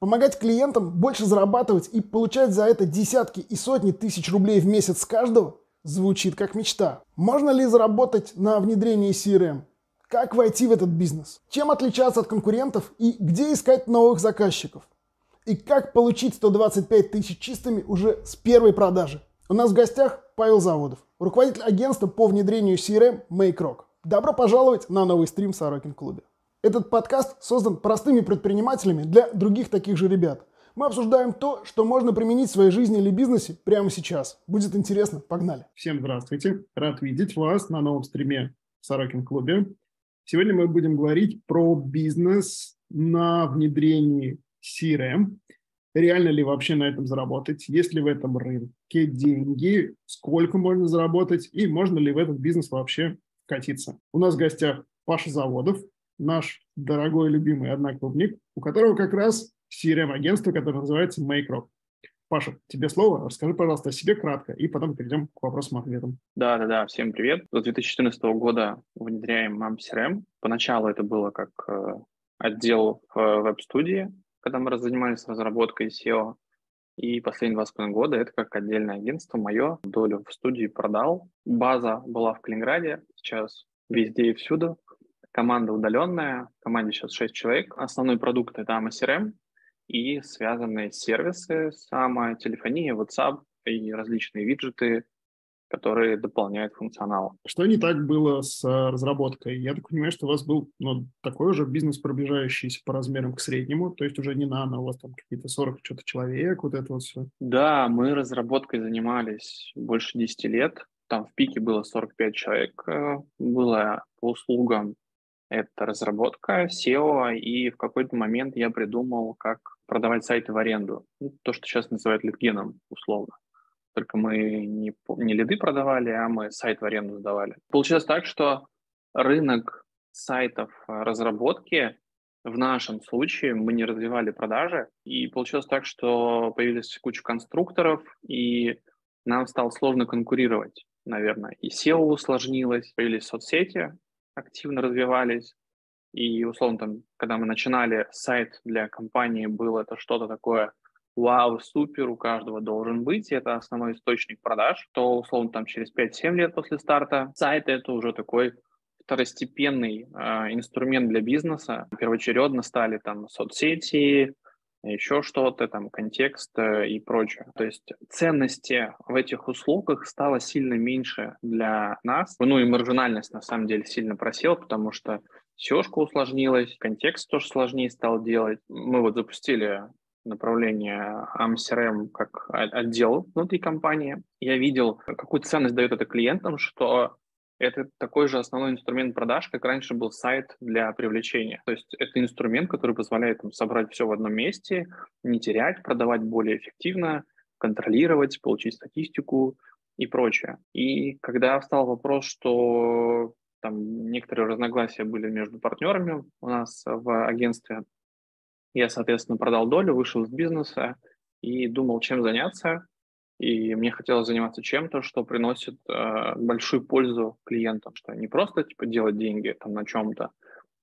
Помогать клиентам больше зарабатывать и получать за это десятки и сотни тысяч рублей в месяц с каждого звучит как мечта. Можно ли заработать на внедрении CRM? Как войти в этот бизнес? Чем отличаться от конкурентов и где искать новых заказчиков? И как получить 125 тысяч чистыми уже с первой продажи? У нас в гостях Павел Заводов, руководитель агентства по внедрению CRM MakeRock. Добро пожаловать на новый стрим в Сорокин клубе. Этот подкаст создан простыми предпринимателями для других таких же ребят. Мы обсуждаем то, что можно применить в своей жизни или бизнесе прямо сейчас. Будет интересно, погнали. Всем здравствуйте, рад видеть вас на новом стриме в Сорокин клубе. Сегодня мы будем говорить про бизнес на внедрении CRM. Реально ли вообще на этом заработать? Есть ли в этом рынке деньги? Сколько можно заработать? И можно ли в этот бизнес вообще катиться. У нас в гостях Паша Заводов, наш дорогой любимый одноклубник, у которого как раз CRM-агентство, которое называется MakeRock. Паша, тебе слово. Расскажи, пожалуйста, о себе кратко, и потом перейдем к вопросам-ответам. Да, да, да. Всем привет. С 2014 года внедряем MAM CRM. Поначалу это было как э, отдел в веб-студии, когда мы занимались разработкой SEO. И последние два с половиной года это как отдельное агентство мое. Долю в студии продал. База была в Калининграде, сейчас везде и всюду. Команда удаленная, в команде сейчас 6 человек. Основной продукт это AMA CRM и связанные сервисы, сама телефония, WhatsApp и различные виджеты, которые дополняют функционал. Что не так было с э, разработкой? Я так понимаю, что у вас был ну, такой уже бизнес, приближающийся по размерам к среднему, то есть уже не нано, у вас там какие-то 40 что-то человек, вот это вот все. Да, мы разработкой занимались больше 10 лет. Там в пике было 45 человек. Э, было по услугам это разработка SEO, и в какой-то момент я придумал, как продавать сайты в аренду. Ну, то, что сейчас называют литгеном, условно. Только мы не, не лиды продавали, а мы сайт в аренду сдавали. Получилось так, что рынок сайтов разработки в нашем случае мы не развивали продажи, и получилось так, что появились куча конструкторов, и нам стало сложно конкурировать, наверное. И SEO усложнилось, появились соцсети, активно развивались, и, условно, там, когда мы начинали сайт для компании, было это что-то такое вау, супер, у каждого должен быть, и это основной источник продаж, то, условно, там через 5-7 лет после старта сайт это уже такой второстепенный э, инструмент для бизнеса. Первоочередно стали там соцсети, еще что-то, там, контекст э, и прочее. То есть ценности в этих услугах стало сильно меньше для нас. Ну и маржинальность на самом деле сильно просела, потому что seo усложнилась, контекст тоже сложнее стал делать. Мы вот запустили направление AMCRM как отдел внутри компании. Я видел, какую ценность дает это клиентам, что это такой же основной инструмент продаж, как раньше был сайт для привлечения. То есть это инструмент, который позволяет там, собрать все в одном месте, не терять, продавать более эффективно, контролировать, получить статистику и прочее. И когда встал вопрос, что там некоторые разногласия были между партнерами у нас в агентстве, я, соответственно, продал долю, вышел из бизнеса и думал, чем заняться. И мне хотелось заниматься чем-то, что приносит э, большую пользу клиентам, что не просто типа делать деньги там на чем-то,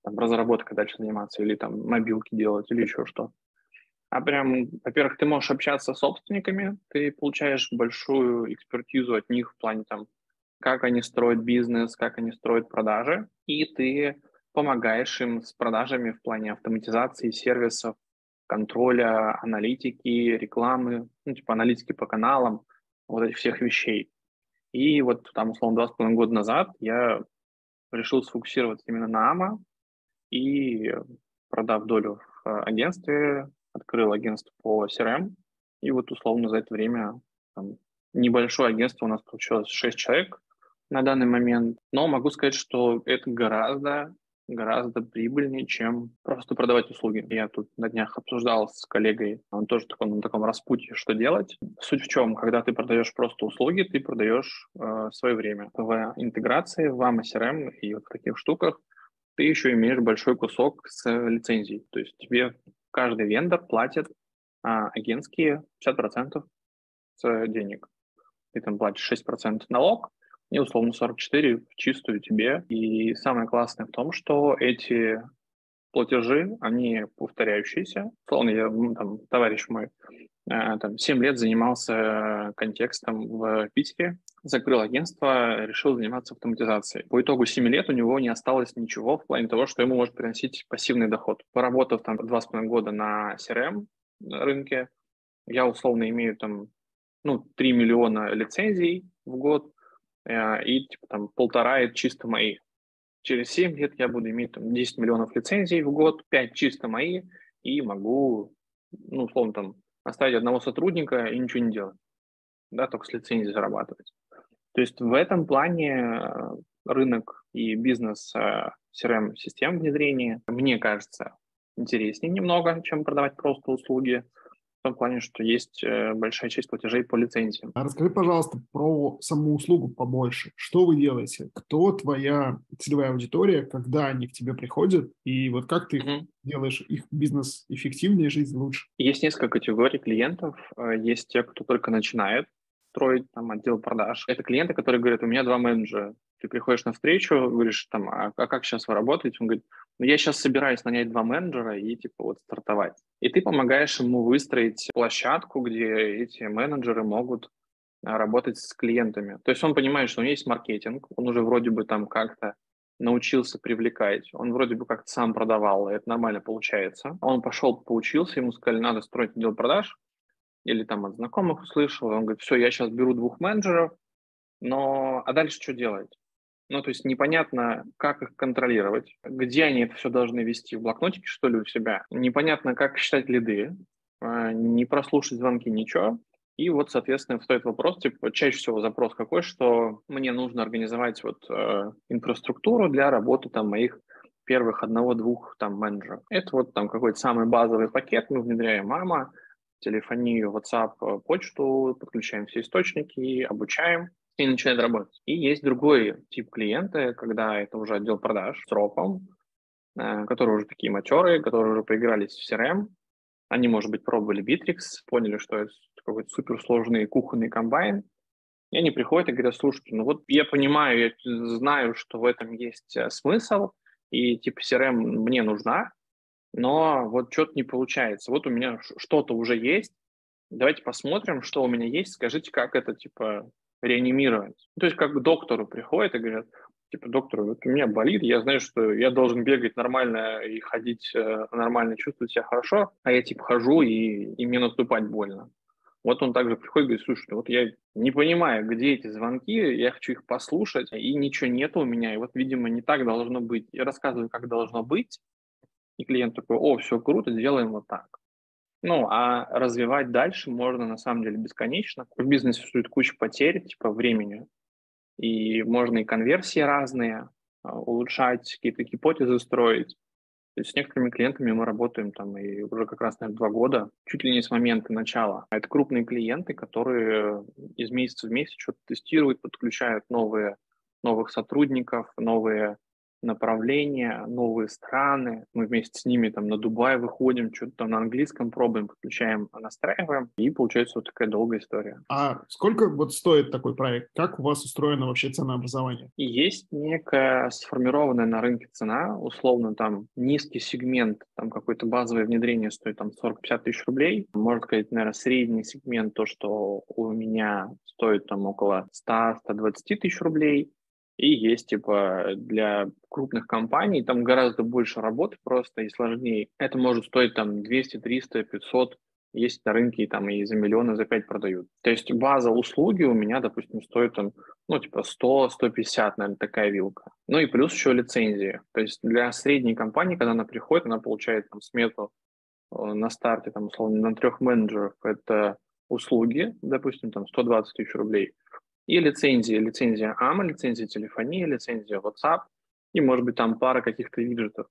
там разработкой дальше заниматься или там мобилки делать или еще что. А прям, во-первых, ты можешь общаться с собственниками, ты получаешь большую экспертизу от них в плане там, как они строят бизнес, как они строят продажи, и ты помогаешь им с продажами в плане автоматизации сервисов, контроля, аналитики, рекламы, ну, типа аналитики по каналам, вот этих всех вещей. И вот там, условно, два с половиной года назад я решил сфокусироваться именно на АМА и, продав долю в агентстве, открыл агентство по CRM, и вот, условно, за это время там, небольшое агентство у нас получилось 6 человек на данный момент, но могу сказать, что это гораздо гораздо прибыльнее, чем просто продавать услуги. Я тут на днях обсуждал с коллегой, он тоже такой, на таком распутье, что делать. Суть в чем, когда ты продаешь просто услуги, ты продаешь э, свое время. В интеграции, в AMA CRM и вот в таких штуках ты еще имеешь большой кусок с лицензией. То есть тебе каждый вендор платит а, агентские 50% с денег. Ты там платишь 6% налог, и условно 44 в чистую тебе. И самое классное в том, что эти платежи, они повторяющиеся. Словно я, там, товарищ мой, э, там, 7 лет занимался контекстом в Питере, закрыл агентство, решил заниматься автоматизацией. По итогу 7 лет у него не осталось ничего в плане того, что ему может приносить пассивный доход. Поработав там 2,5 года на CRM рынке, я условно имею там ну, 3 миллиона лицензий в год, и типа, там полтора это чисто мои. Через 7 лет я буду иметь там, 10 миллионов лицензий в год, 5 чисто мои, и могу, ну, условно, там, оставить одного сотрудника и ничего не делать. Да, только с лицензией зарабатывать. То есть в этом плане э, рынок и бизнес э, CRM-систем внедрения, мне кажется, интереснее немного, чем продавать просто услуги в том плане, что есть э, большая часть платежей по лицензиям. А расскажи, пожалуйста, про саму услугу побольше. Что вы делаете? Кто твоя целевая аудитория, когда они к тебе приходят, и вот как ты mm-hmm. делаешь их бизнес эффективнее, жизнь лучше? Есть несколько категорий клиентов. Э, есть те, кто только начинает строить там отдел продаж. Это клиенты, которые говорят, у меня два менеджера. Ты приходишь на встречу, говоришь, там, а, а как сейчас вы работаете? Он говорит, ну я сейчас собираюсь нанять два менеджера и типа вот стартовать. И ты помогаешь ему выстроить площадку, где эти менеджеры могут а, работать с клиентами. То есть он понимает, что у него есть маркетинг, он уже вроде бы там как-то научился привлекать, он вроде бы как-то сам продавал, и это нормально получается. Он пошел, поучился, ему сказали, надо строить отдел продаж, или там от знакомых услышал, он говорит, все, я сейчас беру двух менеджеров, но а дальше что делать? Ну, то есть непонятно, как их контролировать, где они это все должны вести, в блокнотике, что ли, у себя. Непонятно, как считать лиды, а, не прослушать звонки, ничего. И вот, соответственно, встает вопрос, типа, чаще всего запрос какой, что мне нужно организовать вот э, инфраструктуру для работы там моих первых одного-двух там менеджеров. Это вот там какой-то самый базовый пакет, мы внедряем мама, телефонию, WhatsApp, почту, подключаем все источники, обучаем и начинает работать. И есть другой тип клиента, когда это уже отдел продаж с ропом, э, которые уже такие матерые, которые уже поигрались в CRM. Они, может быть, пробовали Bittrex, поняли, что это какой-то суперсложный кухонный комбайн, и они приходят и говорят, слушайте, ну вот я понимаю, я знаю, что в этом есть э, смысл, и типа CRM мне нужна, но вот что-то не получается. Вот у меня что-то уже есть, давайте посмотрим, что у меня есть, скажите, как это, типа, реанимировать. То есть как к доктору приходят и говорят, типа, доктор, вот у меня болит, я знаю, что я должен бегать нормально и ходить э, нормально, чувствовать себя хорошо, а я, типа, хожу и, и мне наступать больно. Вот он также приходит и говорит, слушай, ну вот я не понимаю, где эти звонки, я хочу их послушать, и ничего нет у меня, и вот, видимо, не так должно быть. Я рассказываю, как должно быть, и клиент такой, о, все круто, сделаем вот так. Ну, а развивать дальше можно на самом деле бесконечно. В бизнесе существует куча потерь, типа времени. И можно и конверсии разные а, улучшать, какие-то гипотезы строить. То есть с некоторыми клиентами мы работаем там и уже как раз, наверное, два года, чуть ли не с момента начала. Это крупные клиенты, которые из месяца в месяц что-то тестируют, подключают новые, новых сотрудников, новые направления, новые страны. Мы вместе с ними там на Дубай выходим, что-то там на английском пробуем, подключаем, настраиваем, и получается вот такая долгая история. А сколько вот стоит такой проект? Как у вас устроено вообще ценообразование? Есть некая сформированная на рынке цена, условно там низкий сегмент, там какое-то базовое внедрение стоит там 40-50 тысяч рублей. Можно сказать, наверное, средний сегмент, то, что у меня стоит там около 100-120 тысяч рублей, и есть, типа, для крупных компаний там гораздо больше работы просто и сложнее. Это может стоить там 200, 300, 500. Есть на рынке там и за миллионы, за пять продают. То есть база услуги у меня, допустим, стоит там, ну, типа 100, 150, наверное, такая вилка. Ну и плюс еще лицензии. То есть для средней компании, когда она приходит, она получает там смету э, на старте, там, условно, на трех менеджеров. Это услуги, допустим, там 120 тысяч рублей – и лицензии. Лицензия AMA, лицензия телефонии, лицензия WhatsApp, и, может быть, там пара каких-то виджетов.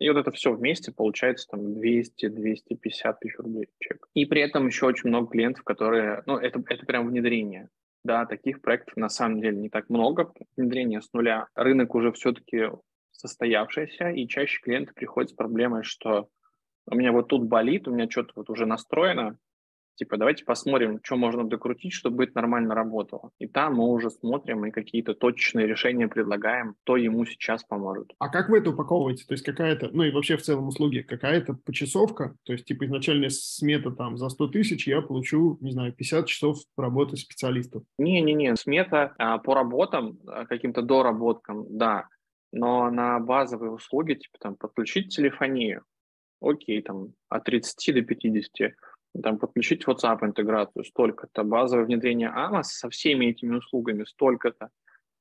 И вот это все вместе получается там 200-250 тысяч рублей чек. И при этом еще очень много клиентов, которые, ну, это, это прям внедрение. Да, таких проектов на самом деле не так много. Внедрение с нуля. Рынок уже все-таки состоявшийся, и чаще клиенты приходят с проблемой, что у меня вот тут болит, у меня что-то вот уже настроено, Типа, давайте посмотрим, что можно докрутить, чтобы это нормально работало. И там мы уже смотрим и какие-то точечные решения предлагаем, то ему сейчас поможет. А как вы это упаковываете? То есть какая-то, ну и вообще в целом услуги, какая-то почасовка? То есть типа изначальная смета там за 100 тысяч я получу, не знаю, 50 часов работы специалистов. Не-не-не, смета а, по работам, а, каким-то доработкам, да. Но на базовые услуги, типа там подключить телефонию, окей, там от 30 до 50, там подключить WhatsApp интеграцию столько-то, базовое внедрение AMA со всеми этими услугами столько-то.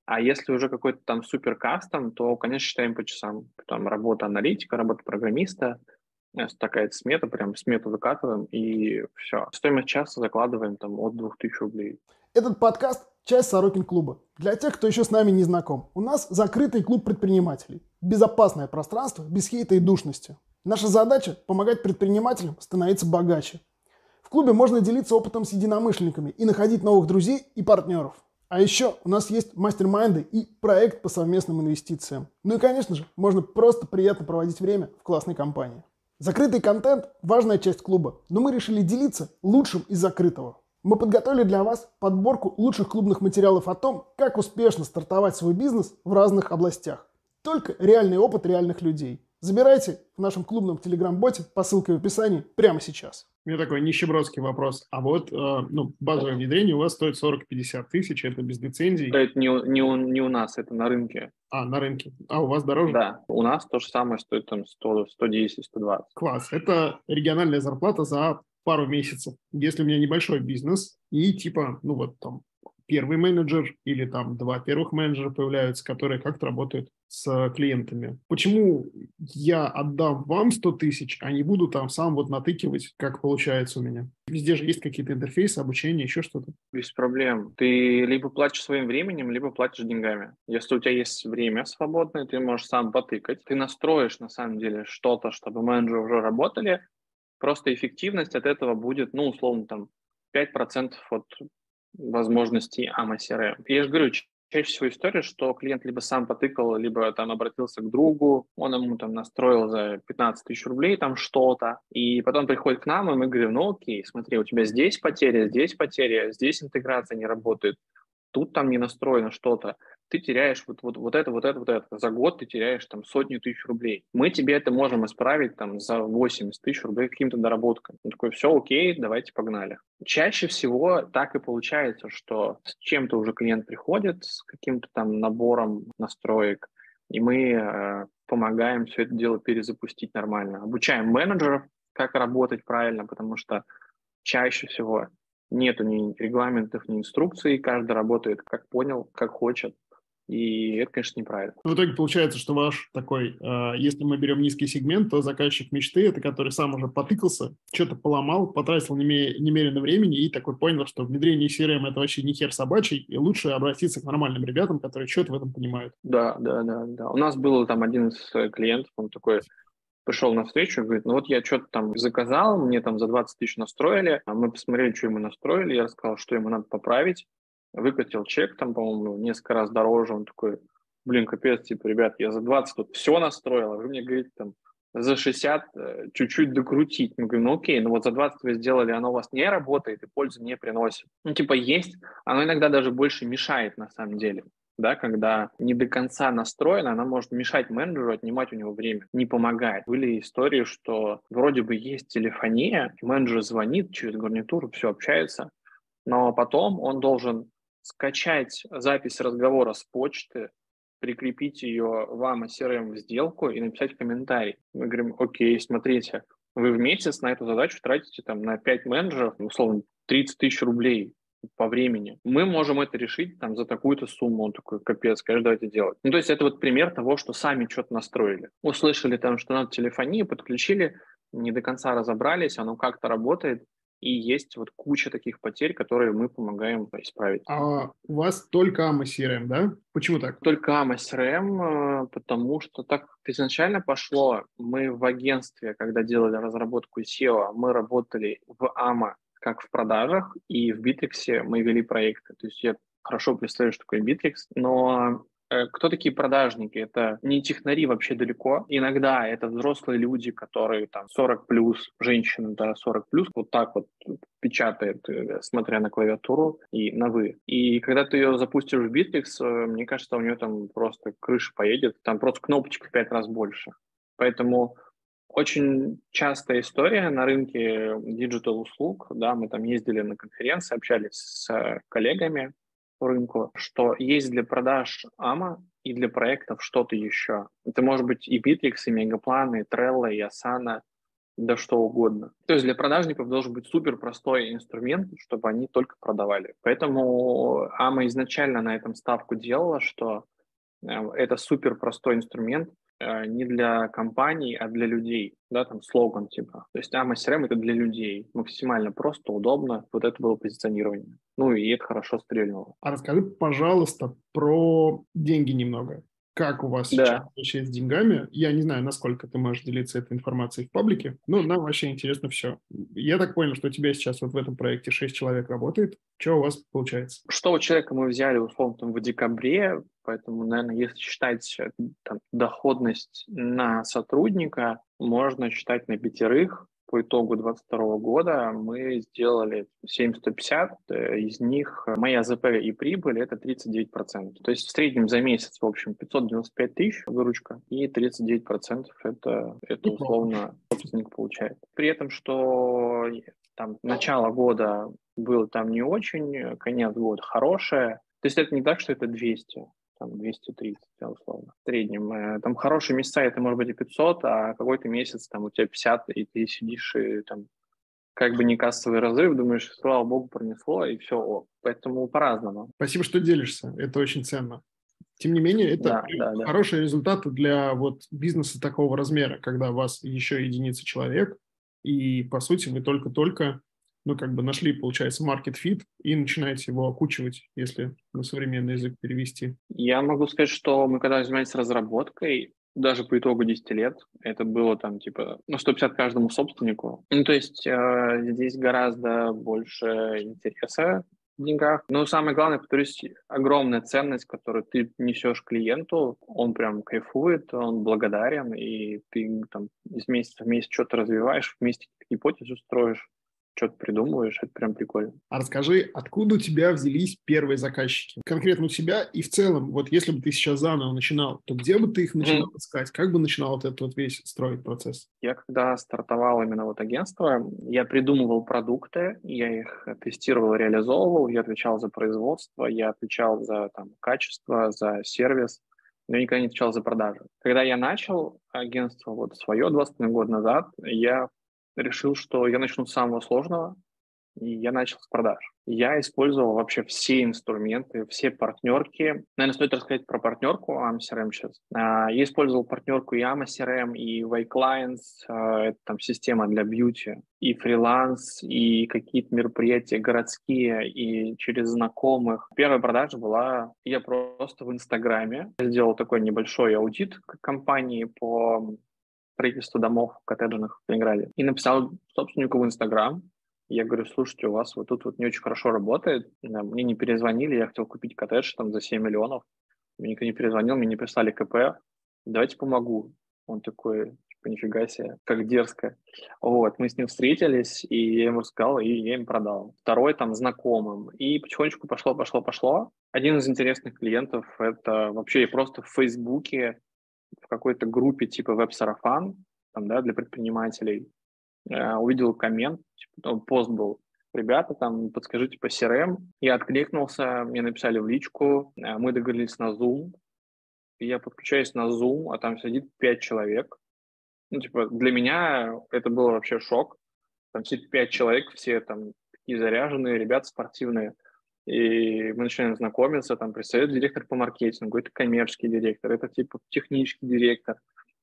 А если уже какой-то там супер кастом, то, конечно, считаем по часам. Там работа аналитика, работа программиста, э, такая смета, прям смету выкатываем, и все. Стоимость часа закладываем там от 2000 рублей. Этот подкаст – часть Сорокин клуба. Для тех, кто еще с нами не знаком, у нас закрытый клуб предпринимателей. Безопасное пространство, без хейта и душности. Наша задача – помогать предпринимателям становиться богаче. В клубе можно делиться опытом с единомышленниками и находить новых друзей и партнеров. А еще у нас есть мастер-майнды и проект по совместным инвестициям. Ну и, конечно же, можно просто приятно проводить время в классной компании. Закрытый контент – важная часть клуба, но мы решили делиться лучшим из закрытого. Мы подготовили для вас подборку лучших клубных материалов о том, как успешно стартовать свой бизнес в разных областях. Только реальный опыт реальных людей – Забирайте в нашем клубном телеграм-боте по ссылке в описании прямо сейчас. У меня такой нищебродский вопрос. А вот э, ну, базовое внедрение у вас стоит 40-50 тысяч, это без лицензии? Это не, не, у, не у нас, это на рынке. А, на рынке. А у вас дороже? Да, у нас то же самое стоит там 100, 110, 120. Класс. Это региональная зарплата за пару месяцев. Если у меня небольшой бизнес и типа, ну вот там первый менеджер или там два первых менеджера появляются, которые как-то работают с клиентами. Почему я отдам вам 100 тысяч, а не буду там сам вот натыкивать, как получается у меня? Везде же есть какие-то интерфейсы, обучение, еще что-то. Без проблем. Ты либо платишь своим временем, либо платишь деньгами. Если у тебя есть время свободное, ты можешь сам потыкать. Ты настроишь на самом деле что-то, чтобы менеджеры уже работали. Просто эффективность от этого будет, ну, условно, там, 5% от возможностей AMA CRM. Я же говорю, чаще всего история, что клиент либо сам потыкал, либо там обратился к другу, он ему там настроил за 15 тысяч рублей там что-то, и потом приходит к нам, и мы говорим, ну окей, смотри, у тебя здесь потеря, здесь потеря, здесь интеграция не работает, тут там не настроено что-то ты теряешь вот, вот, вот это, вот это, вот это. За год ты теряешь там сотни тысяч рублей. Мы тебе это можем исправить там за 80 тысяч рублей каким-то доработкам. Он такой, все окей, давайте погнали. Чаще всего так и получается, что с чем-то уже клиент приходит, с каким-то там набором настроек, и мы э, помогаем все это дело перезапустить нормально. Обучаем менеджеров, как работать правильно, потому что чаще всего нету ни регламентов, ни инструкций, каждый работает как понял, как хочет. И это, конечно, неправильно. В итоге получается, что ваш такой, э, если мы берем низкий сегмент, то заказчик мечты, это который сам уже потыкался, что-то поломал, потратил немерено времени и такой понял, что внедрение CRM это вообще не хер собачий, и лучше обратиться к нормальным ребятам, которые что-то в этом понимают. Да, да, да, да. У нас был там один из клиентов, он такой, пришел на встречу и говорит, ну вот я что-то там заказал, мне там за 20 тысяч настроили, а мы посмотрели, что ему настроили, я рассказал, что ему надо поправить, выкатил чек там, по-моему, несколько раз дороже, он такой, блин, капец, типа, ребят, я за 20 тут все настроил, а вы мне говорите там за 60 э, чуть-чуть докрутить. Мы говорим, ну окей, ну вот за 20 вы сделали, оно у вас не работает и пользу не приносит. Ну типа есть, оно иногда даже больше мешает на самом деле. Да, когда не до конца настроено, она может мешать менеджеру, отнимать у него время, не помогает. Были истории, что вроде бы есть телефония, менеджер звонит через гарнитуру, все общается, но потом он должен скачать запись разговора с почты, прикрепить ее вам и CRM в сделку и написать комментарий. Мы говорим, окей, смотрите, вы в месяц на эту задачу тратите там на 5 менеджеров, условно, 30 тысяч рублей по времени. Мы можем это решить там за такую-то сумму. Он такой, капец, конечно, давайте делать. Ну, то есть это вот пример того, что сами что-то настроили. Услышали там, что надо телефонию, подключили, не до конца разобрались, оно как-то работает, и есть вот куча таких потерь, которые мы помогаем исправить. А у вас только AMA CRM, да? Почему так? Только AMA CRM, э, потому что так изначально пошло. Мы в агентстве, когда делали разработку SEO, мы работали в AMA как в продажах, и в Bittrex мы вели проекты. То есть я хорошо представляю, что такое Bittrex, но кто такие продажники? Это не технари вообще далеко. Иногда это взрослые люди, которые там 40 плюс, женщины, да, 40 плюс, вот так вот печатает, э, смотря на клавиатуру и на «вы». И когда ты ее запустишь в Bittrex, э, мне кажется, у нее там просто крыша поедет, там просто кнопочек в пять раз больше. Поэтому очень частая история на рынке диджитал-услуг, да, мы там ездили на конференции, общались с коллегами рынку, что есть для продаж AMA и для проектов что-то еще. Это может быть и Bittrex, и Мегаплан, и Trello, и Asana – да что угодно. То есть для продажников должен быть супер простой инструмент, чтобы они только продавали. Поэтому Ама изначально на этом ставку делала, что э, это супер простой инструмент не для компаний, а для людей. Да, там слоган типа. То есть Ама CRM это для людей. Максимально просто, удобно. Вот это было позиционирование. Ну и это хорошо стрельнуло. А расскажи, пожалуйста, про деньги немного как у вас да. сейчас вообще с деньгами. Я не знаю, насколько ты можешь делиться этой информацией в паблике, но нам вообще интересно все. Я так понял, что у тебя сейчас вот в этом проекте 6 человек работает. Что у вас получается? Что у человека мы взяли, условно, там, в декабре, поэтому, наверное, если считать э, там, доходность на сотрудника, можно считать на пятерых, по итогу 2022 года мы сделали 7150, э, из них моя ЗП и прибыль это 39%. То есть в среднем за месяц, в общем, 595 тысяч выручка и 39% это, это условно собственник получает. При этом, что там начало года было там не очень, конец года хорошее, то есть это не так, что это 200 там 230, да, условно, в среднем. Э, там хорошие месяца, это может быть и 500, а какой-то месяц там у тебя 50, и ты сидишь и там как бы не кассовый разрыв, думаешь, слава богу, пронесло, и все, о. Поэтому по-разному. Спасибо, что делишься, это очень ценно. Тем не менее, это да, да, хорошие да. результаты для вот бизнеса такого размера, когда у вас еще единица человек, и, по сути, вы только-только ну, как бы нашли, получается, market fit и начинаете его окучивать, если на современный язык перевести? Я могу сказать, что мы когда занимались разработкой, даже по итогу 10 лет, это было там типа, ну, 150 каждому собственнику. Ну, то есть э, здесь гораздо больше интереса в деньгах. Но самое главное, повторюсь, огромная ценность, которую ты несешь клиенту, он прям кайфует, он благодарен, и ты там из месяца в месяц что-то развиваешь, вместе гипотезу строишь что-то придумываешь, это прям прикольно. А расскажи, откуда у тебя взялись первые заказчики? Конкретно у тебя и в целом, вот если бы ты сейчас заново начинал, то где бы ты их начинал mm. искать? Как бы начинал вот этот вот весь строить процесс? Я когда стартовал именно вот агентство, я придумывал продукты, я их тестировал, реализовывал, я отвечал за производство, я отвечал за там, качество, за сервис, но никогда не отвечал за продажи. Когда я начал агентство вот свое 20 год назад, я решил, что я начну с самого сложного, и я начал с продаж. Я использовал вообще все инструменты, все партнерки. Наверное, стоит рассказать про партнерку AMA сейчас. А, я использовал партнерку и AMA и Y Clients, а, это там система для бьюти, и фриланс, и какие-то мероприятия городские, и через знакомых. Первая продажа была, я просто в Инстаграме сделал такой небольшой аудит компании по строительство домов коттеджных в Ленинграде. И написал собственнику в Инстаграм. Я говорю, слушайте, у вас вот тут вот не очень хорошо работает. Мне не перезвонили, я хотел купить коттедж там за 7 миллионов. Мне никто не перезвонил, мне не прислали КП. Давайте помогу. Он такой, типа, нифига себе, как дерзко. Вот, мы с ним встретились, и я ему рассказал, и я им продал. Второй там знакомым. И потихонечку пошло, пошло, пошло. Один из интересных клиентов – это вообще просто в Фейсбуке в какой-то группе типа веб-сарафан, там, да, для предпринимателей, э, увидел коммент, типа, пост был, ребята, там, подскажите по CRM. Я откликнулся, мне написали в личку, э, мы договорились на Zoom, я подключаюсь на Zoom, а там сидит пять человек. Ну, типа, для меня это был вообще шок. Там сидит пять человек, все там такие заряженные, ребята спортивные – и мы начинаем знакомиться, там пристает директор по маркетингу, это коммерческий директор, это типа технический директор.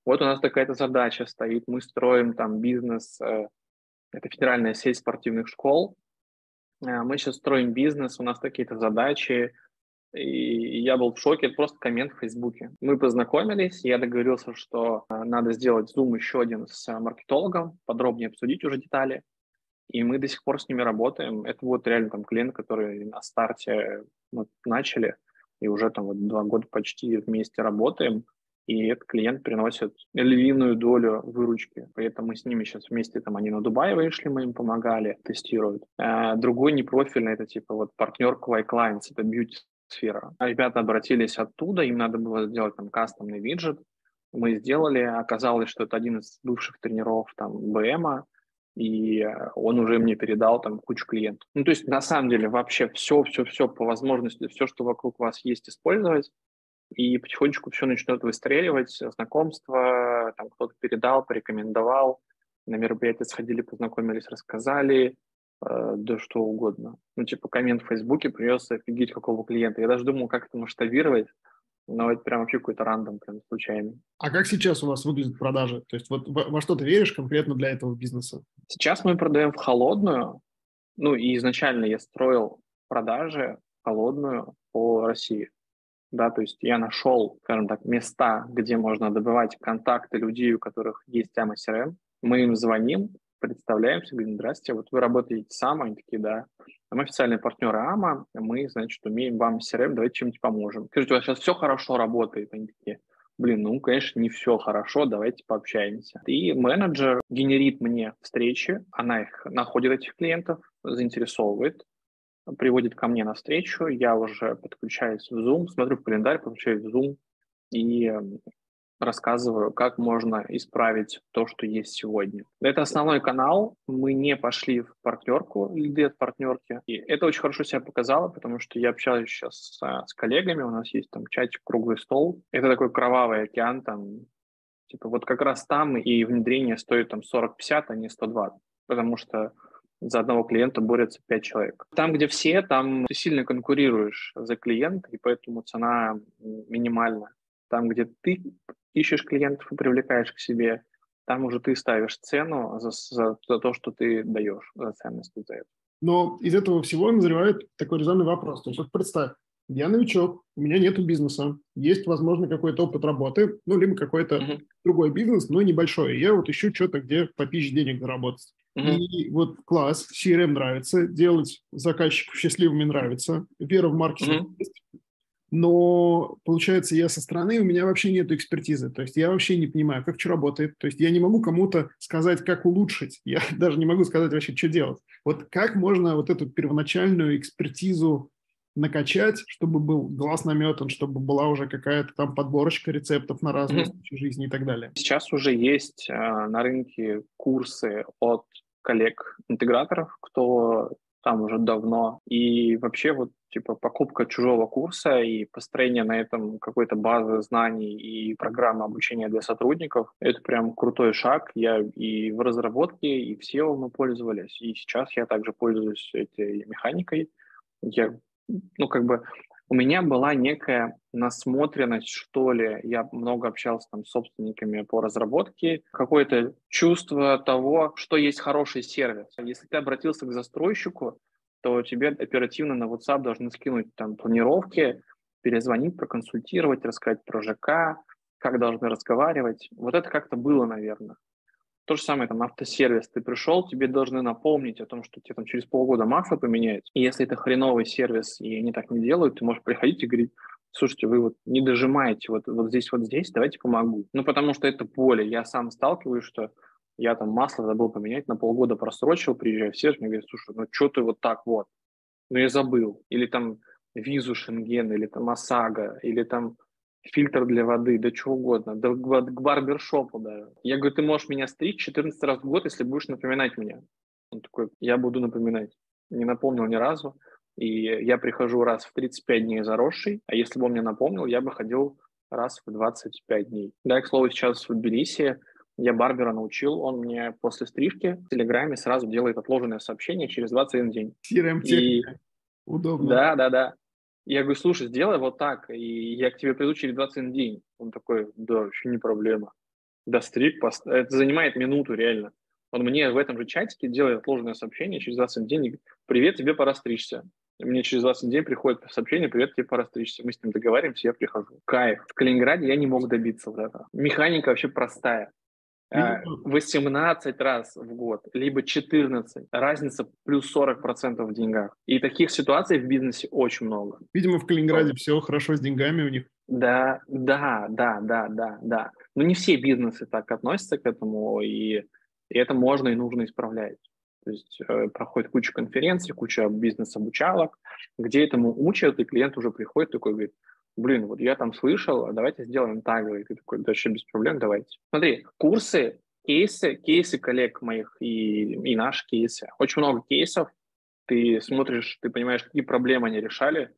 Вот у нас такая-то задача стоит, мы строим там бизнес, э, это федеральная сеть спортивных школ, э, мы сейчас строим бизнес, у нас такие-то задачи, и я был в шоке, это просто коммент в Фейсбуке. Мы познакомились, я договорился, что э, надо сделать зум еще один с маркетологом, подробнее обсудить уже детали. И мы до сих пор с ними работаем. Это вот реально там клиент, который на старте мы начали, и уже там вот два года почти вместе работаем. и этот клиент приносит львиную долю выручки. Поэтому мы с ними сейчас вместе, там они на Дубай вышли, мы им помогали, тестируют. А другой непрофильный, это типа вот партнер Quay Clients, это бьюти сфера. Ребята обратились оттуда, им надо было сделать там кастомный виджет. Мы сделали, оказалось, что это один из бывших тренеров там БМа, и он уже мне передал там кучу клиентов. Ну, то есть, на самом деле, вообще все, все, все по возможности, все, что вокруг вас есть, использовать, и потихонечку все начнет выстреливать, знакомства, там кто-то передал, порекомендовал, на мероприятие сходили, познакомились, рассказали, э, да что угодно. Ну, типа, коммент в Фейсбуке принес офигеть какого клиента. Я даже думал, как это масштабировать, но это прям вообще какой-то рандом, прям случайный. А как сейчас у вас выглядят продажи? То есть вот во, во что ты веришь конкретно для этого бизнеса? Сейчас мы продаем в холодную. Ну, и изначально я строил продажи холодную по России да, то есть я нашел, скажем так, места, где можно добывать контакты людей, у которых есть тема CRM, мы им звоним, представляемся, говорим, здрасте, вот вы работаете сам, они такие, да. Мы официальные партнеры АМА, мы, значит, умеем вам CRM, давайте чем-нибудь поможем. Скажите, у вас сейчас все хорошо работает? Они такие, блин, ну, конечно, не все хорошо, давайте пообщаемся. И менеджер генерит мне встречи, она их находит, этих клиентов, заинтересовывает, приводит ко мне на встречу, я уже подключаюсь в Zoom, смотрю в календарь, подключаюсь в Zoom и рассказываю, как можно исправить то, что есть сегодня. Это основной канал. Мы не пошли в партнерку, лиды от партнерки. И это очень хорошо себя показало, потому что я общаюсь сейчас с, с коллегами, у нас есть там чатик, круглый стол. Это такой кровавый океан, там, типа вот как раз там и внедрение стоит там 40-50, а не 120. Потому что за одного клиента борются пять человек. Там, где все, там ты сильно конкурируешь за клиента, и поэтому цена минимальна. Там, где ты ищешь клиентов и привлекаешь к себе, там уже ты ставишь цену за, за, за то, что ты даешь, за ценность за это. Но из этого всего назревает такой резонный вопрос. То есть вот представь, я новичок, у меня нет бизнеса, есть, возможно, какой-то опыт работы, ну, либо какой-то uh-huh. другой бизнес, но небольшой. Я вот ищу что-то, где попить денег заработать. Uh-huh. И вот класс, CRM нравится, делать заказчиков счастливыми нравится, вера в маркетинг uh-huh. есть, но получается, я со стороны, у меня вообще нет экспертизы, то есть я вообще не понимаю, как что работает, то есть я не могу кому-то сказать, как улучшить, я даже не могу сказать вообще, что делать. Вот как можно вот эту первоначальную экспертизу накачать, чтобы был глаз наметан, чтобы была уже какая-то там подборочка рецептов на разные mm-hmm. случаи жизни и так далее. Сейчас уже есть э, на рынке курсы от коллег-интеграторов, кто там уже давно. И вообще вот типа покупка чужого курса и построение на этом какой-то базы знаний и программы обучения для сотрудников, это прям крутой шаг. Я и в разработке, и в SEO мы пользовались. И сейчас я также пользуюсь этой механикой. Я ну, как бы у меня была некая насмотренность, что ли. Я много общался там с собственниками по разработке. Какое-то чувство того, что есть хороший сервис. Если ты обратился к застройщику, то тебе оперативно на WhatsApp должны скинуть там планировки, перезвонить, проконсультировать, рассказать про ЖК, как должны разговаривать. Вот это как-то было, наверное. То же самое, там, автосервис. Ты пришел, тебе должны напомнить о том, что тебе там через полгода масло поменять. И если это хреновый сервис, и они так не делают, ты можешь приходить и говорить, слушайте, вы вот не дожимаете вот, вот здесь, вот здесь, давайте помогу. Ну, потому что это поле. Я сам сталкиваюсь, что я там масло забыл поменять, на полгода просрочил, приезжаю в сервис, мне говорят, слушай, ну что ты вот так вот? Ну, я забыл. Или там визу Шенген, или там ОСАГО, или там фильтр для воды, да чего угодно, да к барбершопу даже. Я говорю, ты можешь меня стричь 14 раз в год, если будешь напоминать мне. Он такой, я буду напоминать. Не напомнил ни разу. И я прихожу раз в 35 дней заросший, а если бы он мне напомнил, я бы ходил раз в 25 дней. Да, к слову, сейчас в Тбилиси я барбера научил, он мне после стрижки в Телеграме сразу делает отложенное сообщение через 21 день. crm И... Удобно. Да, да, да. Я говорю, слушай, сделай вот так, и я к тебе приду через 21 день. Он такой, да, вообще не проблема. Да, стрик, пост... это занимает минуту реально. Он мне в этом же чатике делает отложенное сообщение через 20 дней, привет, тебе пора стричься. Мне через 20 дней приходит сообщение, привет, тебе пора стричься. Мы с ним договариваемся, я прихожу. Кайф. В Калининграде я не мог добиться вот этого. Механика вообще простая. 18 э, раз в год, либо 14. Разница плюс 40% в деньгах. И таких ситуаций в бизнесе очень много. Видимо, в Калининграде все хорошо с деньгами у них. Да, да, да, да, да, да. Но не все бизнесы так относятся к этому, и, и это можно и нужно исправлять. То есть э, проходит куча конференций, куча бизнес-обучалок, где этому учат, и клиент уже приходит такой, говорит, блин, вот я там слышал, а давайте сделаем так. И ты такой, да вообще без проблем, давайте. Смотри, курсы, кейсы, кейсы коллег моих и, и наши кейсы. Очень много кейсов. Ты смотришь, ты понимаешь, какие проблемы они решали,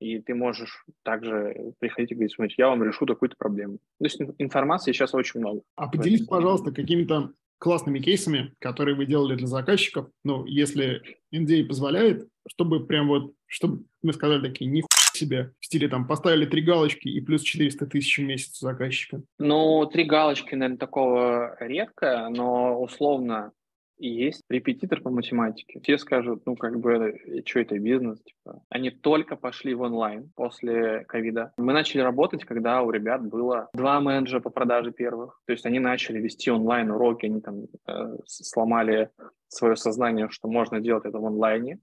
и ты можешь также приходить и говорить, смотрите, я вам решу такую-то проблему. То есть информации сейчас очень много. А поделись, пожалуйста, какими-то классными кейсами, которые вы делали для заказчиков, ну, если NDA позволяет, чтобы прям вот, чтобы мы сказали такие, не себе в стиле там поставили три галочки и плюс 400 тысяч в месяц заказчика? Ну, три галочки, наверное, такого редко, но условно есть репетитор по математике. Все скажут, ну, как бы, что это бизнес? Типа. Они только пошли в онлайн после ковида. Мы начали работать, когда у ребят было два менеджера по продаже первых. То есть они начали вести онлайн уроки, они там э, сломали свое сознание, что можно делать это в онлайне,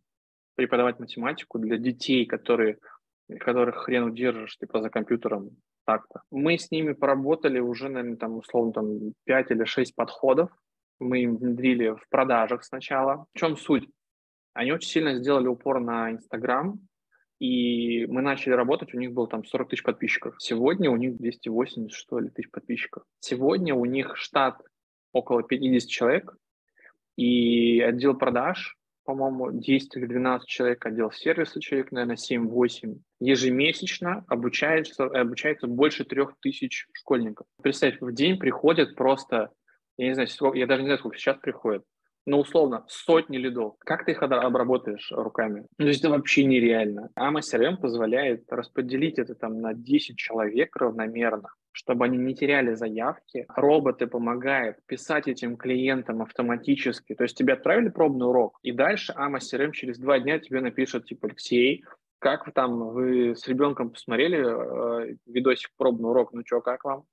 преподавать математику для детей, которые которых хрен удержишь, типа, за компьютером так-то. Мы с ними поработали уже, наверное, там, условно, там, 5 или 6 подходов, мы им внедрили в продажах сначала. В чем суть? Они очень сильно сделали упор на Инстаграм, и мы начали работать, у них было там 40 тысяч подписчиков. Сегодня у них 280, что ли, тысяч подписчиков. Сегодня у них штат около 50 человек, и отдел продаж, по-моему, 10 или 12 человек, отдел сервиса человек, наверное, 7-8. Ежемесячно обучается, обучается больше 3000 школьников. Представь, в день приходят просто я не знаю, сколько, я даже не знаю, сколько сейчас приходит, но условно сотни лидов. Как ты их обработаешь руками? Ну, то есть это вообще нереально. AMA CRM позволяет распределить это там на 10 человек равномерно, чтобы они не теряли заявки. Роботы помогают писать этим клиентам автоматически. То есть тебе отправили пробный урок, и дальше AMA CRM через два дня тебе напишет, типа, Алексей, как вы там, вы с ребенком посмотрели э, видосик пробный урок, ну что, как вам?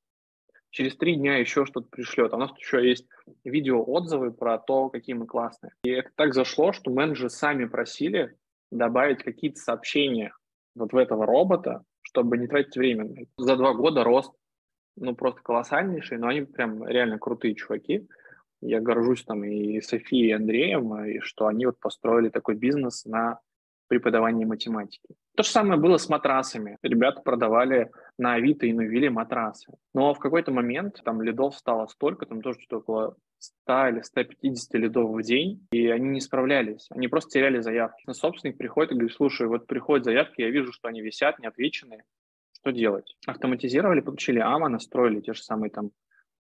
через три дня еще что-то пришлет. А у нас еще есть видео-отзывы про то, какие мы классные. И это так зашло, что менеджеры сами просили добавить какие-то сообщения вот в этого робота, чтобы не тратить время. За два года рост ну, просто колоссальнейший, но они прям реально крутые чуваки. Я горжусь там и Софией, и Андреем, и что они вот построили такой бизнес на преподавании математики. То же самое было с матрасами. Ребята продавали на Авито и навели матрасы. Но в какой-то момент там лидов стало столько, там тоже что-то около 100 или 150 лидов в день, и они не справлялись. Они просто теряли заявки. Но собственник приходит и говорит, слушай, вот приходят заявки, я вижу, что они висят, не отвеченные. Что делать? Автоматизировали, подключили AMA, настроили те же самые там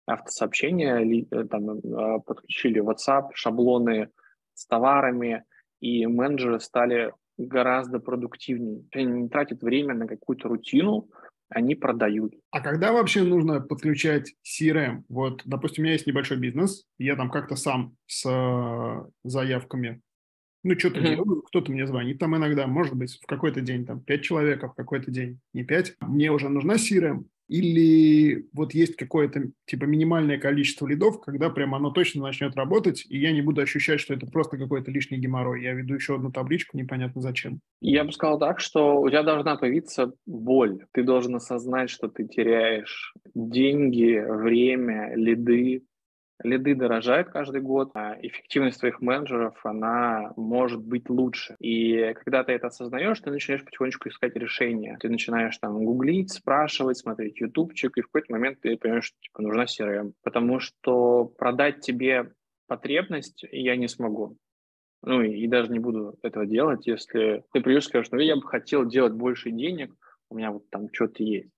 автосообщения, э, там, э, подключили WhatsApp, шаблоны с товарами, и менеджеры стали гораздо продуктивнее. Они не тратят время на какую-то рутину, они продают. А когда вообще нужно подключать CRM? Вот, допустим, у меня есть небольшой бизнес, я там как-то сам с э, заявками, ну, что-то mm-hmm. делаю, кто-то мне звонит там иногда, может быть, в какой-то день, там, 5 человек, а в какой-то день не 5. Мне уже нужна CRM, или вот есть какое-то типа минимальное количество лидов, когда прям оно точно начнет работать, и я не буду ощущать, что это просто какой-то лишний геморрой. Я веду еще одну табличку, непонятно зачем. Я бы сказал так, что у тебя должна появиться боль. Ты должен осознать, что ты теряешь деньги, время, лиды, лиды дорожают каждый год, а эффективность твоих менеджеров, она может быть лучше. И когда ты это осознаешь, ты начинаешь потихонечку искать решения. Ты начинаешь там гуглить, спрашивать, смотреть ютубчик, и в какой-то момент ты понимаешь, что типа, нужна CRM. Потому что продать тебе потребность я не смогу. Ну и, и даже не буду этого делать, если ты придешь и скажешь, ну я бы хотел делать больше денег, у меня вот там что-то есть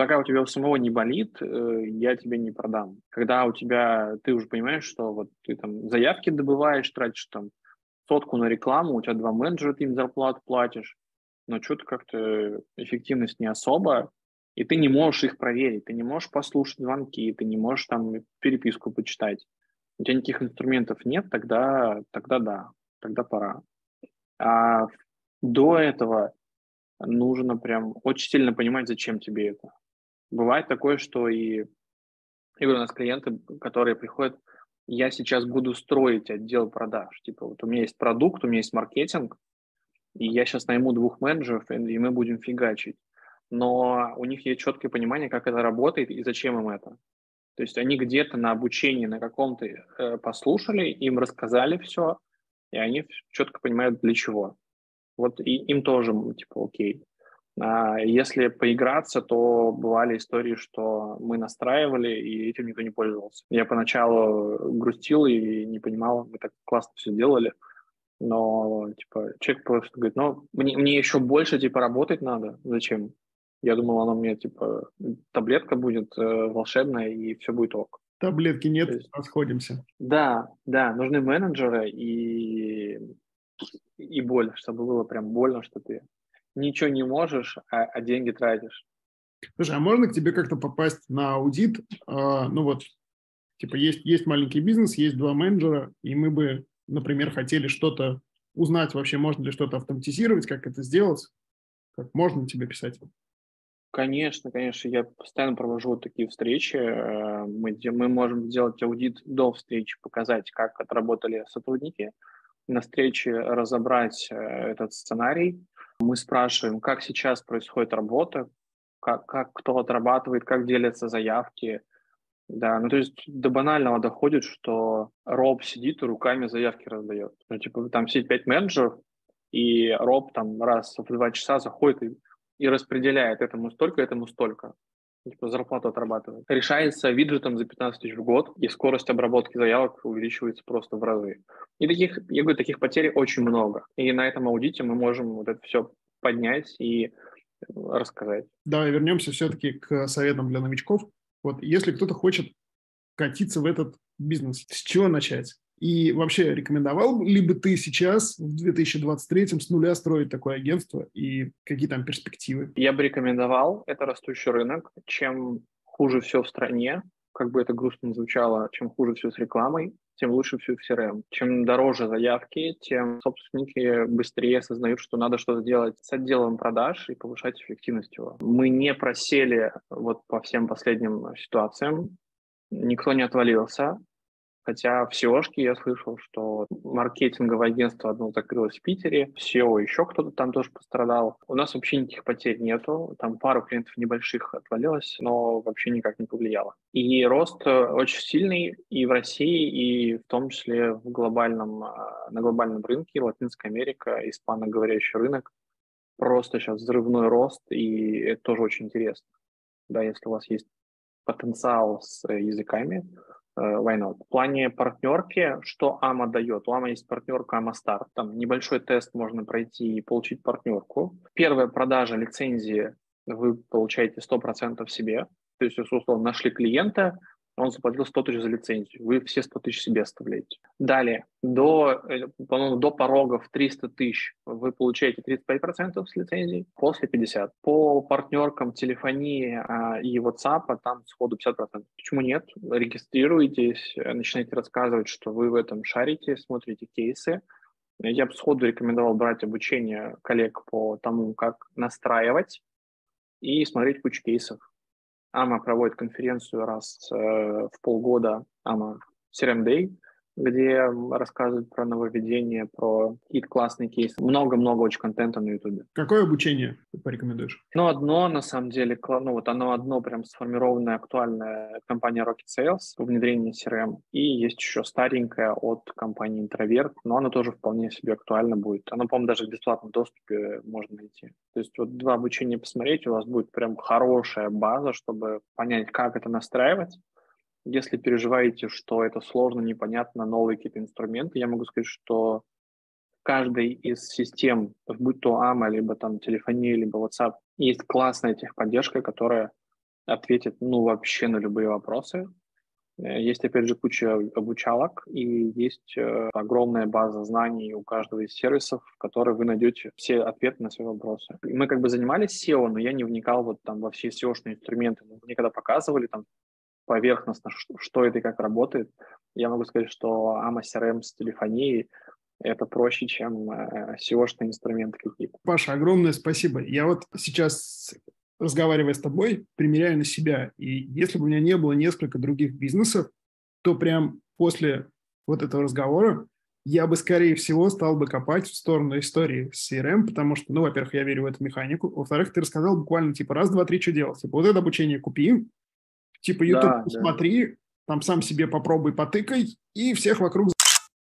пока у тебя у самого не болит, э, я тебе не продам. Когда у тебя, ты уже понимаешь, что вот ты там заявки добываешь, тратишь там сотку на рекламу, у тебя два менеджера, ты им зарплату платишь, но что-то как-то эффективность не особо, и ты не можешь их проверить, ты не можешь послушать звонки, ты не можешь там переписку почитать. У тебя никаких инструментов нет, тогда, тогда да, тогда пора. А до этого нужно прям очень сильно понимать, зачем тебе это. Бывает такое, что и, и у нас клиенты, которые приходят, я сейчас буду строить отдел продаж. Типа вот у меня есть продукт, у меня есть маркетинг, и я сейчас найму двух менеджеров, и мы будем фигачить. но у них есть четкое понимание, как это работает и зачем им это. То есть они где-то на обучении на каком-то э, послушали, им рассказали все, и они четко понимают, для чего. Вот и им тоже, типа, окей. А если поиграться, то бывали истории, что мы настраивали, и этим никто не пользовался. Я поначалу грустил и не понимал, мы так классно все делали, но, типа, человек просто говорит, ну, мне, мне еще больше, типа, работать надо, зачем? Я думал, она мне, типа, таблетка будет э, волшебная, и все будет ок. Таблетки нет, есть, расходимся. Да, да, нужны менеджеры и, и боль, чтобы было прям больно, что ты ничего не можешь, а, а деньги тратишь. Слушай, а можно к тебе как-то попасть на аудит? А, ну вот, типа, есть, есть маленький бизнес, есть два менеджера, и мы бы, например, хотели что-то узнать вообще, можно ли что-то автоматизировать, как это сделать. Как можно тебе писать? Конечно, конечно, я постоянно провожу вот такие встречи. Э, мы, мы можем сделать аудит до встречи, показать, как отработали сотрудники, на встрече разобрать э, этот сценарий. Мы спрашиваем, как сейчас происходит работа, как, как кто отрабатывает, как делятся заявки. Да, ну то есть до банального доходит, что Роб сидит и руками заявки раздает. Ну типа там сидит пять менеджеров, и Роб там раз в два часа заходит и и распределяет этому столько, этому столько. Типа зарплату отрабатывает. Решается виджетом за 15 тысяч в год, и скорость обработки заявок увеличивается просто в разы. И таких, я говорю, таких потерь очень много. И на этом аудите мы можем вот это все поднять и рассказать. Давай вернемся все-таки к советам для новичков. Вот если кто-то хочет катиться в этот бизнес, с чего начать? И вообще, рекомендовал ли бы ты сейчас, в 2023 с нуля строить такое агентство и какие там перспективы? Я бы рекомендовал. Это растущий рынок. Чем хуже все в стране, как бы это грустно звучало, чем хуже все с рекламой, тем лучше все в CRM. Чем дороже заявки, тем собственники быстрее осознают, что надо что-то делать с отделом продаж и повышать эффективность его. Мы не просели вот по всем последним ситуациям, никто не отвалился, Хотя в seo я слышал, что маркетинговое агентство одно закрылось в Питере, в SEO еще кто-то там тоже пострадал. У нас вообще никаких потерь нету, там пару клиентов небольших отвалилось, но вообще никак не повлияло. И рост э, очень сильный и в России, и в том числе в глобальном, а, на глобальном рынке, Латинская Америка, испаноговорящий рынок. Просто сейчас взрывной рост, и это тоже очень интересно. Да, если у вас есть потенциал с языками, Э, why not? В плане партнерки, что AMA дает? У AMA есть партнерка AMA Start. Там небольшой тест можно пройти и получить партнерку. Первая продажа лицензии вы получаете 100% себе. То есть, условно нашли клиента, он заплатил 100 тысяч за лицензию, вы все 100 тысяч себе оставляете. Далее, до, э, по-моему, до порогов 300 тысяч вы получаете 35% с лицензии, после 50%. По партнеркам телефонии а, и WhatsApp а там сходу 50%. Почему нет? Регистрируйтесь, начинаете рассказывать, что вы в этом шарите, смотрите кейсы. Я бы сходу рекомендовал брать обучение коллег по тому, как настраивать и смотреть кучу кейсов АМА проводит конференцию раз э, в полгода, АМА CRM Day, где рассказывают про нововведения, про какие-то классные кейсы. Много-много очень контента на YouTube. Какое обучение ты порекомендуешь? Ну, одно, на самом деле, ну, вот оно одно прям сформированное, актуальное компания Rocket Sales в внедрении CRM. И есть еще старенькое от компании Introvert, но оно тоже вполне себе актуально будет. Оно, по-моему, даже в бесплатном доступе можно найти. То есть вот два обучения посмотреть, у вас будет прям хорошая база, чтобы понять, как это настраивать, если переживаете, что это сложно, непонятно, новые какие-то инструменты, я могу сказать, что каждой из систем, будь то AMA, либо там телефония, либо WhatsApp, есть классная техподдержка, которая ответит, ну, вообще на любые вопросы. Э, есть, опять же, куча обучалок, и есть э, огромная база знаний у каждого из сервисов, в которой вы найдете все ответы на свои вопросы. Мы как бы занимались SEO, но я не вникал вот там во все SEO-шные инструменты. Мне когда показывали там поверхностно, что это и как работает, я могу сказать, что AMA CRM с телефонией это проще, чем SEO-шные инструменты какие-то. Паша, огромное спасибо. Я вот сейчас, разговаривая с тобой, примеряю на себя. И если бы у меня не было несколько других бизнесов, то прям после вот этого разговора я бы, скорее всего, стал бы копать в сторону истории с CRM, потому что, ну, во-первых, я верю в эту механику, во-вторых, ты рассказал буквально, типа, раз, два, три, что делать. Типа, вот это обучение купи, типа, YouTube да, посмотри, да. там сам себе попробуй, потыкай, и всех вокруг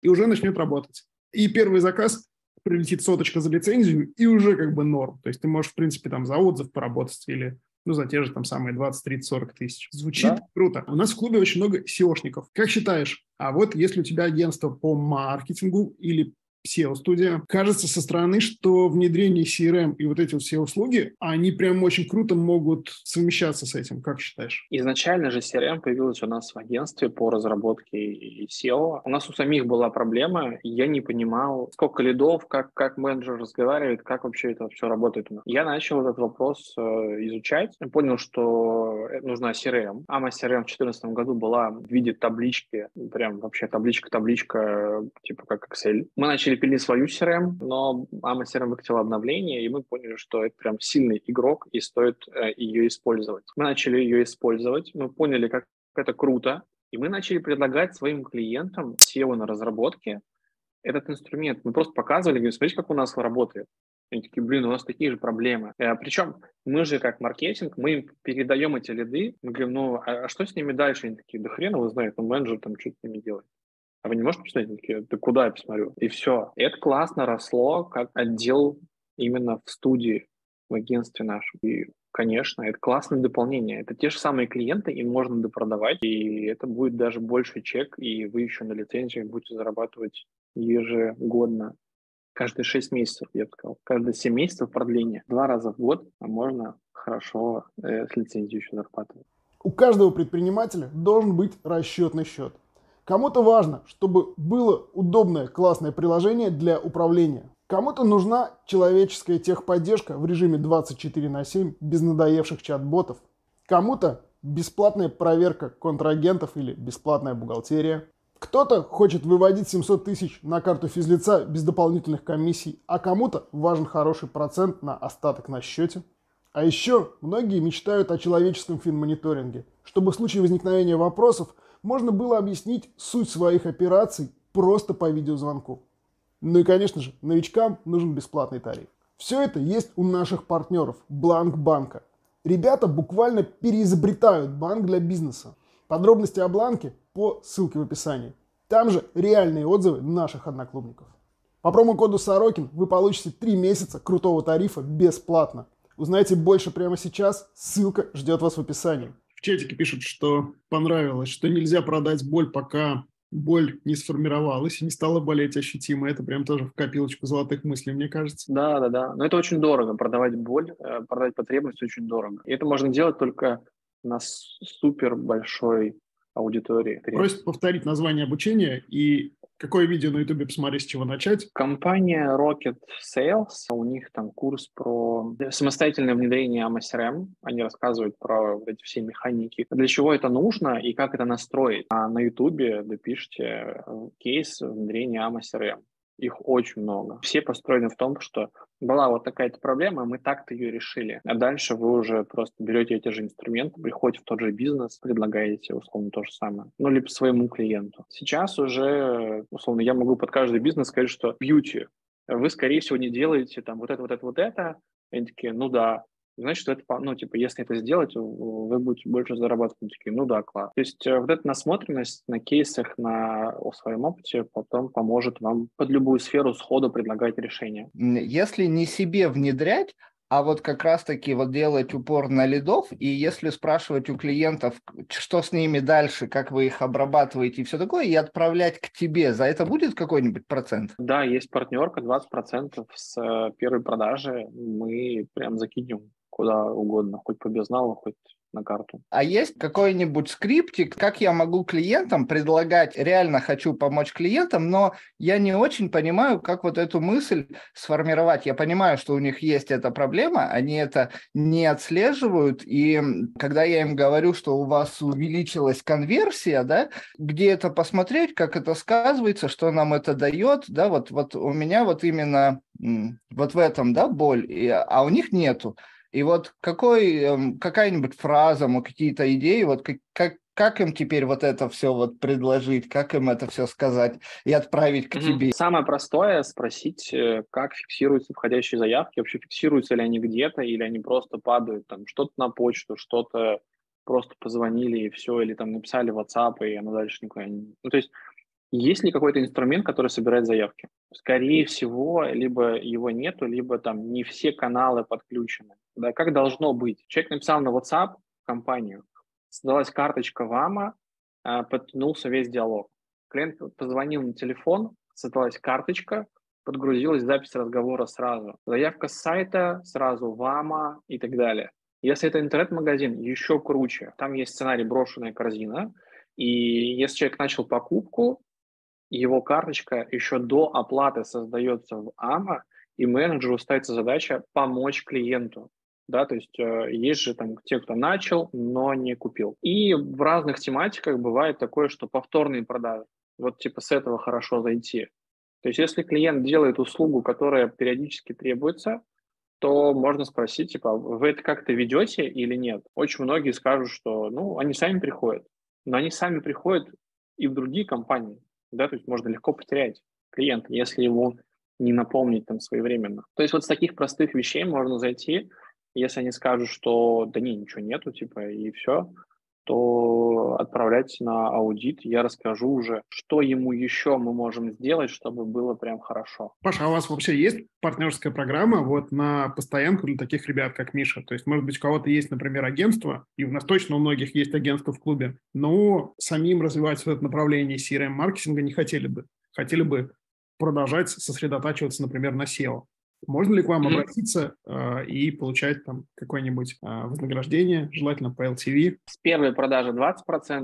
и уже начнет работать. И первый заказ прилетит соточка за лицензию, и уже как бы норм. То есть ты можешь, в принципе, там за отзыв поработать или ну, за те же там самые 20, 30, 40 тысяч. Звучит да. круто. У нас в клубе очень много SEOшников. Как считаешь, а вот если у тебя агентство по маркетингу или SEO-студия. Кажется со стороны, что внедрение CRM и вот эти вот SEO-услуги, они прям очень круто могут совмещаться с этим. Как считаешь? Изначально же CRM появилась у нас в агентстве по разработке SEO. У нас у самих была проблема, я не понимал, сколько лидов, как, как менеджер разговаривает, как вообще это все работает у нас. Я начал этот вопрос э, изучать, понял, что нужна CRM. AMA CRM в 2014 году была в виде таблички, прям вообще табличка-табличка, типа как Excel. Мы начали начали пилить свою CRM, но AMA CRM выкатила обновление, и мы поняли, что это прям сильный игрок, и стоит э, ее использовать. Мы начали ее использовать, мы поняли, как это круто, и мы начали предлагать своим клиентам SEO на разработке этот инструмент. Мы просто показывали, говорим, смотрите, как у нас работает. Они такие, блин, у нас такие же проблемы. Э, причем мы же как маркетинг, мы им передаем эти лиды, мы говорим, ну, а, а что с ними дальше? Они такие, да хрен его знает, ну, менеджер там что с ними делает. А вы не можете посмотреть? такие, да куда я посмотрю? И все. И это классно росло как отдел именно в студии, в агентстве нашем. И, конечно, это классное дополнение. Это те же самые клиенты, им можно допродавать, и это будет даже больше чек, и вы еще на лицензиях будете зарабатывать ежегодно. Каждые 6 месяцев, я бы сказал. Каждые 7 месяцев продление. Два раза в год а можно хорошо э, с лицензией еще зарабатывать. У каждого предпринимателя должен быть расчетный счет – Кому-то важно, чтобы было удобное, классное приложение для управления. Кому-то нужна человеческая техподдержка в режиме 24 на 7 без надоевших чат-ботов. Кому-то бесплатная проверка контрагентов или бесплатная бухгалтерия. Кто-то хочет выводить 700 тысяч на карту физлица без дополнительных комиссий, а кому-то важен хороший процент на остаток на счете. А еще многие мечтают о человеческом финмониторинге, чтобы в случае возникновения вопросов – можно было объяснить суть своих операций просто по видеозвонку. Ну и, конечно же, новичкам нужен бесплатный тариф. Все это есть у наших партнеров Бланк Банка. Ребята буквально переизобретают банк для бизнеса. Подробности о Бланке по ссылке в описании. Там же реальные отзывы наших одноклубников. По промокоду Сорокин вы получите 3 месяца крутого тарифа бесплатно. Узнайте больше прямо сейчас, ссылка ждет вас в описании в чатике пишут, что понравилось, что нельзя продать боль, пока боль не сформировалась и не стала болеть ощутимо. Это прям тоже в копилочку золотых мыслей, мне кажется. Да, да, да. Но это очень дорого. Продавать боль, э, продавать потребность очень дорого. И это можно делать только на супер большой аудитории. Просят повторить название обучения и Какое видео на YouTube посмотреть, с чего начать? Компания Rocket Sales, у них там курс про самостоятельное внедрение AMA Они рассказывают про вот эти все механики, для чего это нужно и как это настроить. А на YouTube допишите кейс внедрения AMA их очень много. Все построены в том, что была вот такая-то проблема, мы так-то ее решили. А дальше вы уже просто берете эти же инструменты, приходите в тот же бизнес, предлагаете условно то же самое. Ну, либо своему клиенту. Сейчас уже, условно, я могу под каждый бизнес сказать, что бьюти, вы, скорее всего, не делаете там вот это, вот это, вот это. Они такие, ну да, значит, это, ну, типа, если это сделать, вы будете больше зарабатывать. Такие, ну да, класс. То есть э, вот эта насмотренность на кейсах, на о своем опыте потом поможет вам под любую сферу сходу предлагать решение. Если не себе внедрять, а вот как раз-таки вот делать упор на лидов, и если спрашивать у клиентов, что с ними дальше, как вы их обрабатываете и все такое, и отправлять к тебе, за это будет какой-нибудь процент? Да, есть партнерка, 20% с э, первой продажи мы прям закинем куда угодно, хоть по безналу, хоть на карту. А есть какой-нибудь скриптик, как я могу клиентам предлагать, реально хочу помочь клиентам, но я не очень понимаю, как вот эту мысль сформировать. Я понимаю, что у них есть эта проблема, они это не отслеживают, и когда я им говорю, что у вас увеличилась конверсия, да, где это посмотреть, как это сказывается, что нам это дает, да, вот, вот у меня вот именно вот в этом, да, боль, а у них нету. И вот какой, эм, какая-нибудь фраза, какие-то идеи, вот как, как, как им теперь вот это все вот предложить, как им это все сказать и отправить к тебе? Самое простое спросить, э, как фиксируются входящие заявки, вообще фиксируются ли они где-то, или они просто падают, там, что-то на почту, что-то просто позвонили и все, или там написали в WhatsApp, и оно дальше никуда не... Ну, то есть есть ли какой-то инструмент, который собирает заявки? Скорее всего, либо его нету, либо там не все каналы подключены. Да, как должно быть? Человек написал на WhatsApp компанию, создалась карточка ВАМа, а, подтянулся весь диалог. Клиент позвонил на телефон, создалась карточка, подгрузилась запись разговора сразу. Заявка с сайта сразу ВАМа и так далее. Если это интернет-магазин, еще круче. Там есть сценарий «брошенная корзина», и если человек начал покупку, его карточка еще до оплаты создается в АМА, и менеджеру ставится задача помочь клиенту. Да, то есть э, есть же там те, кто начал, но не купил. И в разных тематиках бывает такое, что повторные продажи. Вот типа с этого хорошо зайти. То есть если клиент делает услугу, которая периодически требуется, то можно спросить, типа, вы это как-то ведете или нет? Очень многие скажут, что, ну, они сами приходят. Но они сами приходят и в другие компании да, то есть можно легко потерять клиента, если его не напомнить там своевременно. То есть вот с таких простых вещей можно зайти, если они скажут, что да не, ничего нету, типа, и все, то отправлять на аудит. Я расскажу уже, что ему еще мы можем сделать, чтобы было прям хорошо. Паша, а у вас вообще есть партнерская программа вот на постоянку для таких ребят, как Миша? То есть, может быть, у кого-то есть, например, агентство, и у нас точно у многих есть агентство в клубе, но самим развивать в это направление CRM-маркетинга не хотели бы. Хотели бы продолжать сосредотачиваться, например, на SEO. Можно ли к вам обратиться э, и получать там какое-нибудь э, вознаграждение, желательно по LTV? С первой продажи 20%,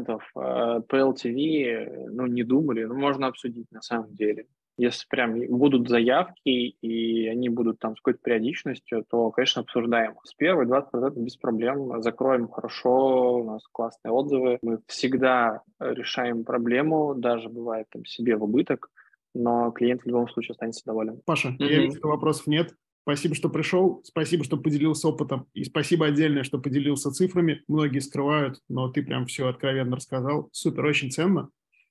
э, по LTV, ну, не думали, но можно обсудить на самом деле. Если прям будут заявки, и они будут там с какой-то периодичностью, то, конечно, обсуждаем. С первой 20% без проблем. Закроем хорошо, у нас классные отзывы. Мы всегда решаем проблему, даже бывает там себе в убыток но клиент в любом случае останется доволен. Паша, mm-hmm. я вижу, что вопросов нет. Спасибо, что пришел, спасибо, что поделился опытом, и спасибо отдельное, что поделился цифрами. Многие скрывают, но ты прям все откровенно рассказал. Супер, очень ценно.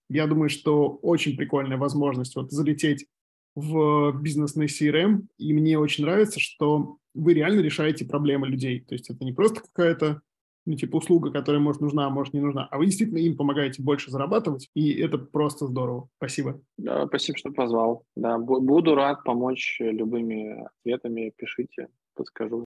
Я думаю, что очень прикольная возможность вот залететь в бизнесный CRM, и мне очень нравится, что вы реально решаете проблемы людей. То есть это не просто какая-то ну, типа услуга, которая может нужна, а может не нужна, а вы действительно им помогаете больше зарабатывать, и это просто здорово. Спасибо. Да, спасибо, что позвал. Да, буду рад помочь любыми ответами, пишите, подскажу.